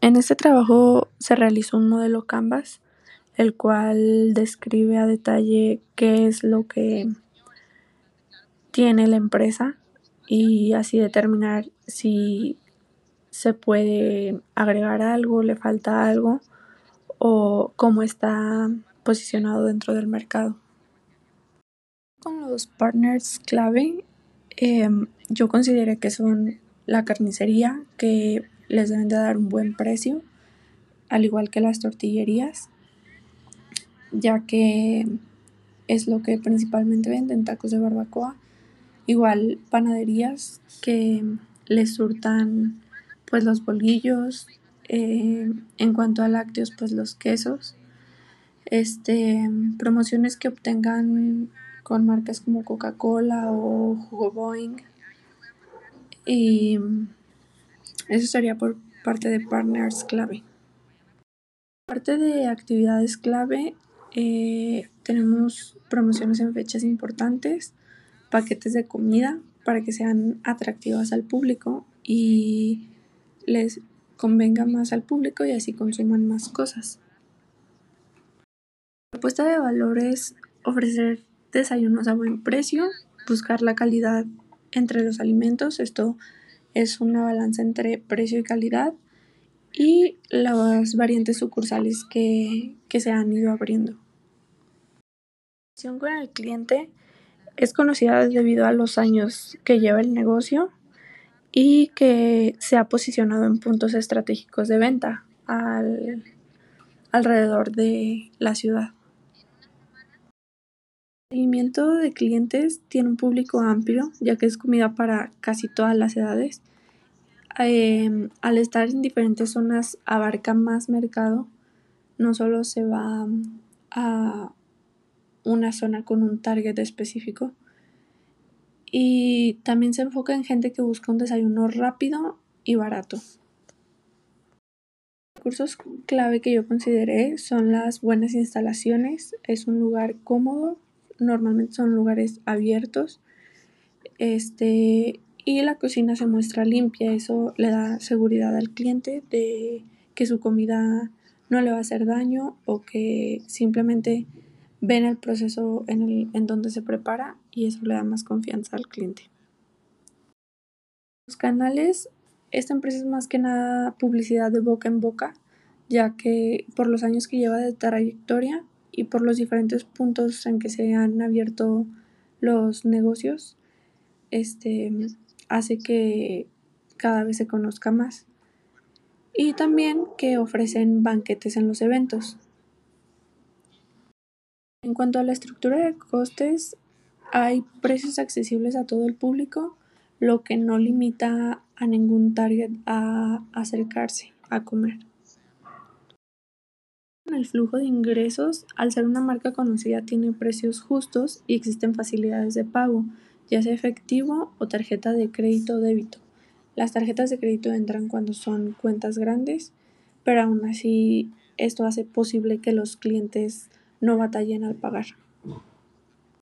En este trabajo se realizó un modelo Canvas, el cual describe a detalle qué es lo que tiene la empresa y así determinar si se puede agregar algo, le falta algo o cómo está posicionado dentro del mercado. Con los partners clave, em, yo consideré que son la carnicería, que les deben de dar un buen precio, al igual que las tortillerías, ya que es lo que principalmente venden, tacos de barbacoa. Igual panaderías que les surtan pues los bolillos, eh, en cuanto a lácteos pues los quesos, este promociones que obtengan con marcas como Coca-Cola o Jugo Boing y eso sería por parte de partners clave. Parte de actividades clave eh, tenemos promociones en fechas importantes, paquetes de comida para que sean atractivas al público y les convenga más al público y así consuman más cosas. La propuesta de valor es ofrecer desayunos a buen precio, buscar la calidad entre los alimentos, esto es una balanza entre precio y calidad y las variantes sucursales que, que se han ido abriendo. La relación con el cliente es conocida debido a los años que lleva el negocio y que se ha posicionado en puntos estratégicos de venta al, alrededor de la ciudad. El seguimiento de clientes tiene un público amplio, ya que es comida para casi todas las edades. Em, al estar en diferentes zonas abarca más mercado, no solo se va a una zona con un target específico, y también se enfoca en gente que busca un desayuno rápido y barato. Recursos clave que yo consideré son las buenas instalaciones, es un lugar cómodo, normalmente son lugares abiertos, este, y la cocina se muestra limpia, eso le da seguridad al cliente de que su comida no le va a hacer daño o que simplemente ven el proceso en, el, en donde se prepara y eso le da más confianza al cliente. Los canales, esta empresa es más que nada publicidad de boca en boca, ya que por los años que lleva de trayectoria y por los diferentes puntos en que se han abierto los negocios, este hace que cada vez se conozca más. Y también que ofrecen banquetes en los eventos. En cuanto a la estructura de costes, hay precios accesibles a todo el público, lo que no limita a ningún target a acercarse a comer. El flujo de ingresos, al ser una marca conocida, tiene precios justos y existen facilidades de pago, ya sea efectivo o tarjeta de crédito o débito. Las tarjetas de crédito entran cuando son cuentas grandes, pero aún así esto hace posible que los clientes no batallen al pagar.